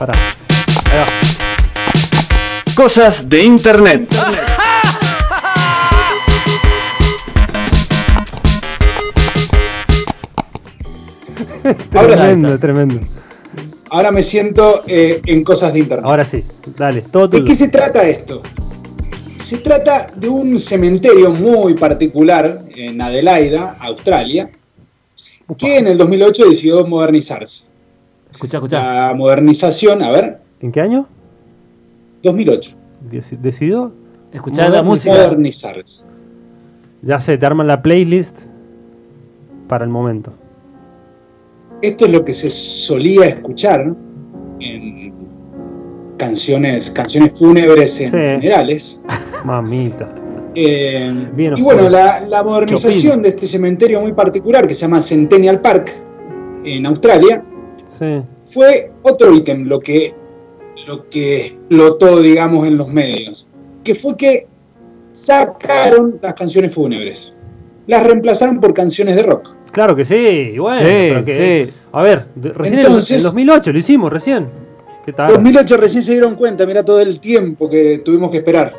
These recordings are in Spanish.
Va. Cosas de Internet. Ahora sí. tremendo, tremendo. Ahora me siento eh, en cosas de internet. Ahora sí, dale, todo ¿De qué se trata esto? Se trata de un cementerio muy particular en Adelaida, Australia, que en el 2008 decidió modernizarse. Escuchá, escuchá. La modernización, a ver, ¿En qué año? 2008. Deci- ¿Decidió? Escuchar la música. Modernizarse. Ya sé, te arman la playlist para el momento. Esto es lo que se solía escuchar en canciones, canciones fúnebres en Sí. funerales. Mamita. Eh, Bien y bueno, la modernización de este cementerio muy particular que se llama Centennial Park en Australia Sí. fue otro ítem lo que, lo que explotó, digamos, en los medios, que fue que sacaron las canciones fúnebres, las reemplazaron por canciones de rock. Claro que sí, bueno. Sí, pero que- sí. A ver, recién en- Entonces- en 2008 lo hicimos, recién. ¿Qué tal? 2008 recién se dieron cuenta, mira todo el tiempo que tuvimos que esperar.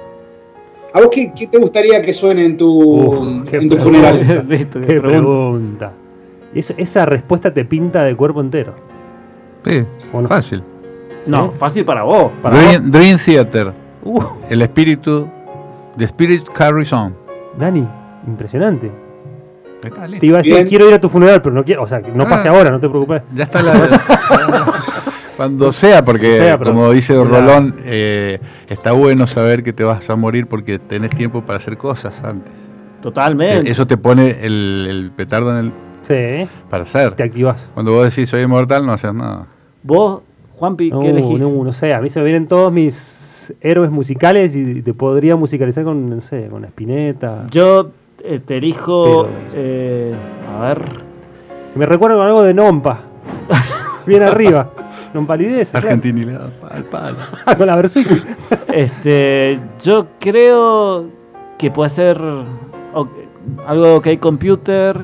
¿A vos qué, qué te gustaría que suene en tu, Uf, qué en tu pregunta. funeral? Listo, Qué qué pregunta. pregunta. Es- esa respuesta te pinta de cuerpo entero. Sí, ¿O no? fácil. No, fácil para vos. Para Dream, Dream Theater. Uh, El espíritu. The Spirit Carries On. Dani, impresionante. Está. Te iba a decir, Bien. quiero ir a tu funeral, pero no quiero. O sea, que no pase Ah. ahora, no te preocupes. Ya está la. Cuando sea, porque Sea, pero- como dice Claro. Rolón, eh, está bueno saber que te vas a morir porque tenés tiempo para hacer cosas antes. Totalmente. Eso te pone el, el petardo en el, Sí, para hacer. te activas. Cuando vos decís soy inmortal, no haces nada. Vos, Juanpi, No, ¿qué elegís? no, no sé, a mí se me vienen todos mis héroes musicales y te podría musicalizar con, no sé, con Spinetta. Yo eh, te elijo. Pero- eh, a ver. Me recuerdo con algo de Nompa. Bien arriba. Nompalidez. claro. Argentinidad, al palo. con la Versuit. Este, yo creo que puede ser algo de OK Computer.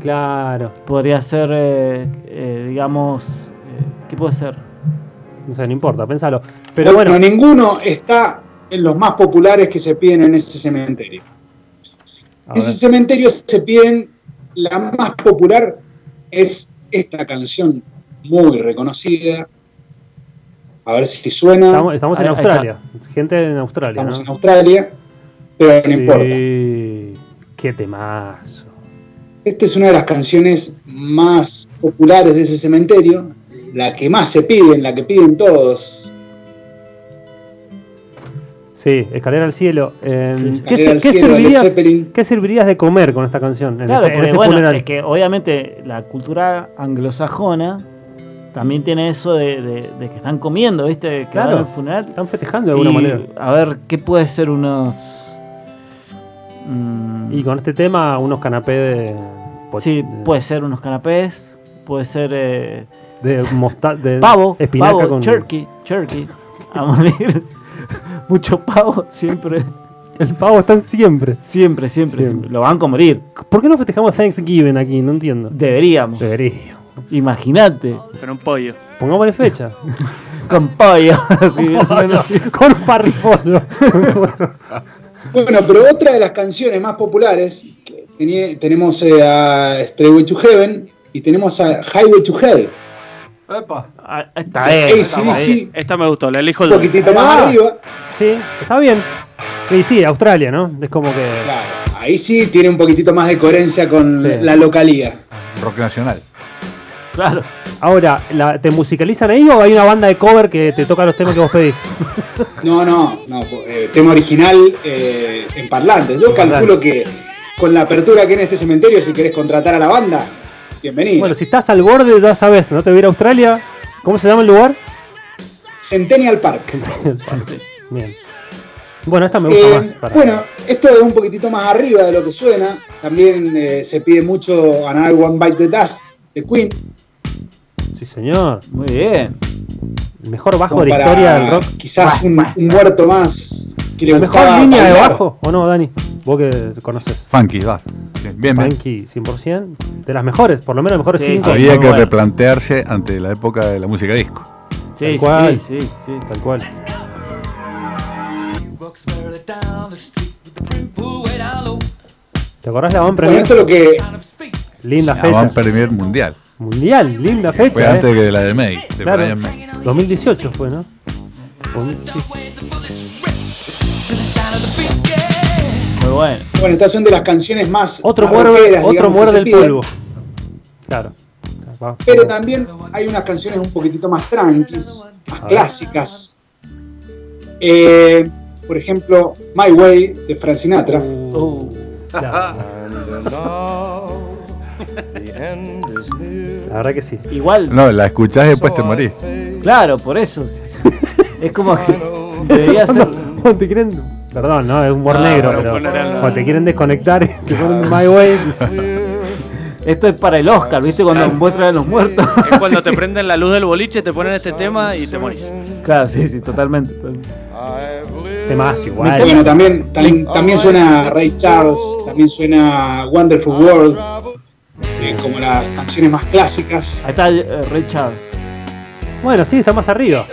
Claro. Podría ser, eh, eh, digamos. ¿Qué puede ser? No sé, no importa, pensalo. Pero bueno, bueno, ninguno está en los más populares que se piden en ese cementerio. En ese cementerio se piden, la más popular es esta canción muy reconocida. A ver si suena. estamos, estamos en Australia. Gente en Australia, Estamos ¿no? en Australia, pero no importa. Qué temazo. Esta es una de las canciones más populares de ese cementerio, la que más se piden, la que piden todos. Sí, escalera al cielo. Eh, Sí. ¿qué, Escalera al qué cielo, Led servirías, qué servirías de comer con esta canción? En Claro, ese, porque bueno, funeral. es que obviamente la cultura anglosajona también tiene eso de, de- de que están comiendo, ¿viste? Que Claro. van al funeral. Están festejando de alguna Y, manera. A ver, ¿qué puede ser unos. mm, Y con este tema, unos canapés de. sí, de- puede ser unos canapés, puede ser eh, De mosta- de pavo, espinaca pavo, con. turkey, turkey, a morir. Mucho pavo, siempre, El pavo están siempre. siempre, siempre, Siempre. siempre. Lo van a morir. ¿Por qué no festejamos Thanksgiving aquí? No entiendo. Deberíamos. Debería. Imagínate. Pero un pollo. Pongámosle fecha. Con pollo. así. Con un parripollo. Bueno, pero otra de las canciones más populares, que tenemos eh, a Stairway to Heaven y tenemos a Highway to Hell. Ah, Está bien. está bien. ACDC, Esta me gustó, la elijo un yo. poquitito más arriba. sí, está bien. Y sí, Australia, ¿no? Es como que. Claro, ahí sí tiene un poquitito más de coherencia con Sí. la localía. Rock nacional. Claro. Ahora, ¿la- ¿te musicalizan ahí o hay una banda de cover que te toca los temas que vos pedís? No, no, no, eh, tema original eh, en parlantes. Yo calculo que con la apertura que en este cementerio, si querés contratar a la banda, bienvenido. Bueno, si estás al borde, ya sabes, no te voy a ir a Australia. ¿Cómo se llama el lugar? Centennial Park. Bien. Bueno, esta me gusta Eh, más. para- bueno, esto es un poquitito más arriba de lo que suena. También eh, se pide mucho Another One Bite the Dust de Queen. Sí, señor. Muy bien. El mejor bajo como de la historia del rock. Quizás un, un muerto más que le La mejor línea de bajo, ¿o no, Dani? Vos que conoces. Funky, va. Bien, bien. Funky 100%. De las mejores, por lo menos las mejores Sí, 5. sí. Había que bueno. replantearse ante la época de la música disco. Sí, Tal sí, cual. sí, sí, sí. Tal cual. ¿Te acordás la Van Premier? esto lo que. Linda La fecha. Van Premier Mundial. Mundial, linda fecha. Fue eh. antes que de la de May, de Claro. Brian May. 2018 fue, ¿no? Muy bueno. Bueno, estas son de las canciones más. Otro muerde, otro muerde el polvo. Claro. Pero también hay unas canciones un poquitito más tranquis, más clásicas. Eh, por ejemplo, My Way de Frank Sinatra. Uh, claro. La verdad que sí. Igual, No, la escuchás y después te morís. claro, por eso. Es como que debería ser. Cuando te quieren. Perdón, ¿no? Es humor No, negro, pero. Cuando te quieren desconectar, te ponen My Way. Esto es para el Oscar, ¿viste? Cuando muestran a los muertos. Es cuando te prenden la luz del boliche, te ponen este tema y te morís. Claro, sí, sí, totalmente. Temas igual. Bueno, también, tam- también suena Ray Charles, también suena Wonderful World, eh, como las canciones más clásicas. Ahí está eh, Ray Charles. Bueno, sí, está más arriba.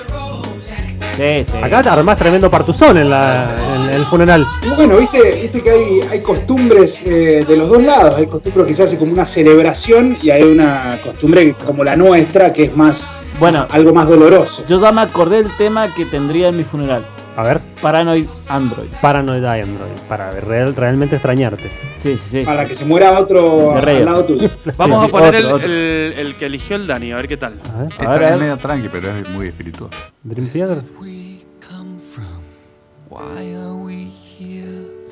Sí, sí. Acá te armás tremendo partuzón en, la, en el funeral. Bueno, viste, viste que hay, hay costumbres eh, de los dos lados. Hay costumbres que se hace como una celebración y hay una costumbre como la nuestra que es más Bueno, algo más doloroso. yo ya me acordé del tema que tendría en mi funeral. A ver, Paranoid Android. Paranoid Android. Para real- realmente extrañarte. Sí, sí, sí. Para que se muera otro al lado tuyo. Vamos Sí, a poner otro, el, otro. el- el que eligió el Dani, a ver qué tal. A ver, A es medio tranqui, pero es muy espirituoso. Dream Theater.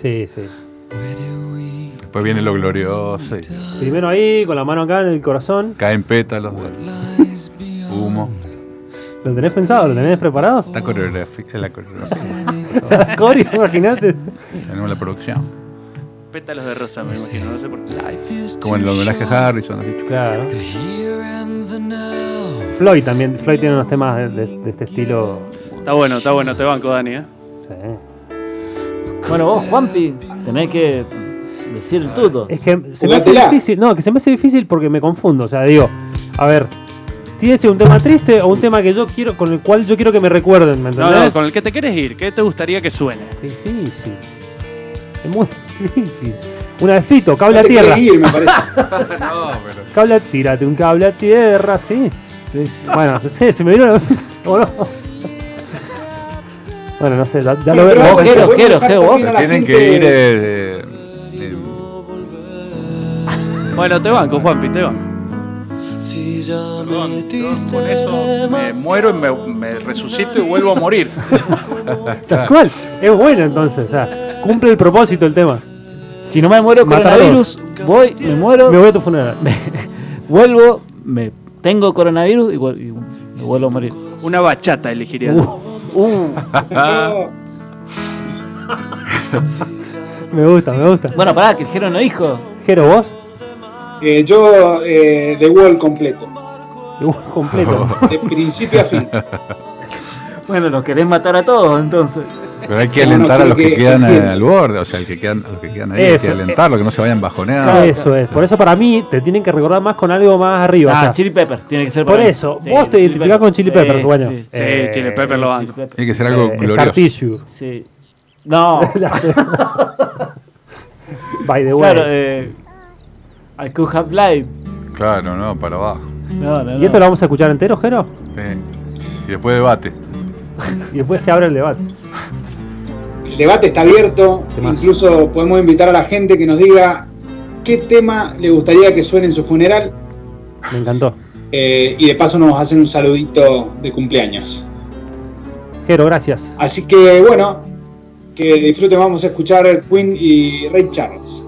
Sí, sí. Después viene lo glorioso y Primero ahí, con la mano acá en el corazón. caen pétalos de humo. ¿Lo tenés pensado? ¿Lo tenés preparado? Está coreografía, la coreografía. Cori, imagínate. Tenemos la producción. Pétalos de rosa, me imagino, no sé por qué. Como el homenaje a Harrison. así. Claro. Floyd también. Floyd tiene unos temas de, de- de este estilo. Está bueno, está bueno, te banco, Dani, ¿eh? Sí. Bueno, vos, Juanpi, tenés que decir el tuto. Es que se me hace Jugátela. difícil. No, que se me hace difícil porque me confundo. O sea, digo, a ver. ¿Tiene que ser un tema triste o un tema que yo quiero, con el cual yo quiero que me recuerden? ¿Me No, entendés? no, con el que te quieres ir, ¿qué te gustaría que suene? Difícil. Es muy difícil. Una vez Fito, cable No a tierra. ir, me parece. No, pero. Cable a, tírate un cable a tierra, sí. Sí, sí. Bueno, no sé, se me vino la- o no. Bueno, no sé, ya, ya lo veo. Vos, dejar Jero, vos. Tienen que ir. eh, eh, Bueno, te banco, Juanpi, te banco. Perdón, yo con eso me muero y me, me resucito y vuelvo a morir. Tal cual. Es bueno entonces, o sea, cumple el propósito el tema. Si no me muero coronavirus, voy, me muero, Me voy a tu funeral. vuelvo, me tengo coronavirus y, vuel- y me vuelvo a morir. Una bachata elegiría. Uh, Uh, me gusta, me gusta. bueno, pará, que dijeron no dijo. Jero, vos, eh, yo, eh, The Wall completo, Uh, completo. de principio a fin. Bueno, los querés matar a todos entonces. pero hay que No, no, alentar a los que, que- quedan que- eh, al borde, o sea, el que quedan, a los que quedan ahí, hay que alentarlos, que no se vayan bajoneados. Claro. Eso es. Por eso para mí te tienen que recordar más con algo más arriba. o Ah, sea, Chili Peppers, tiene que ser Por para mí. eso, Sí, vos te Chili identificás con Chili Peppers, Sí, bueno. Sí, Sí, Eh, Chile Pepper lo Chili banco. Tiene que ser algo eh, glorioso. Scar Tissue. Sí. No, By the way. claro, eh, I could have live. Claro, no, para abajo. No, no, no. ¿Y esto lo vamos a escuchar entero, Jero? Sí. Y después debate. Y después se abre el debate. El debate está abierto, incluso podemos invitar a la gente que nos diga qué tema le gustaría que suene en su funeral Me encantó. eh, y de paso nos hacen un saludito de cumpleaños. Jero, gracias. Así que bueno, que disfruten, vamos a escuchar Queen y Ray Charles.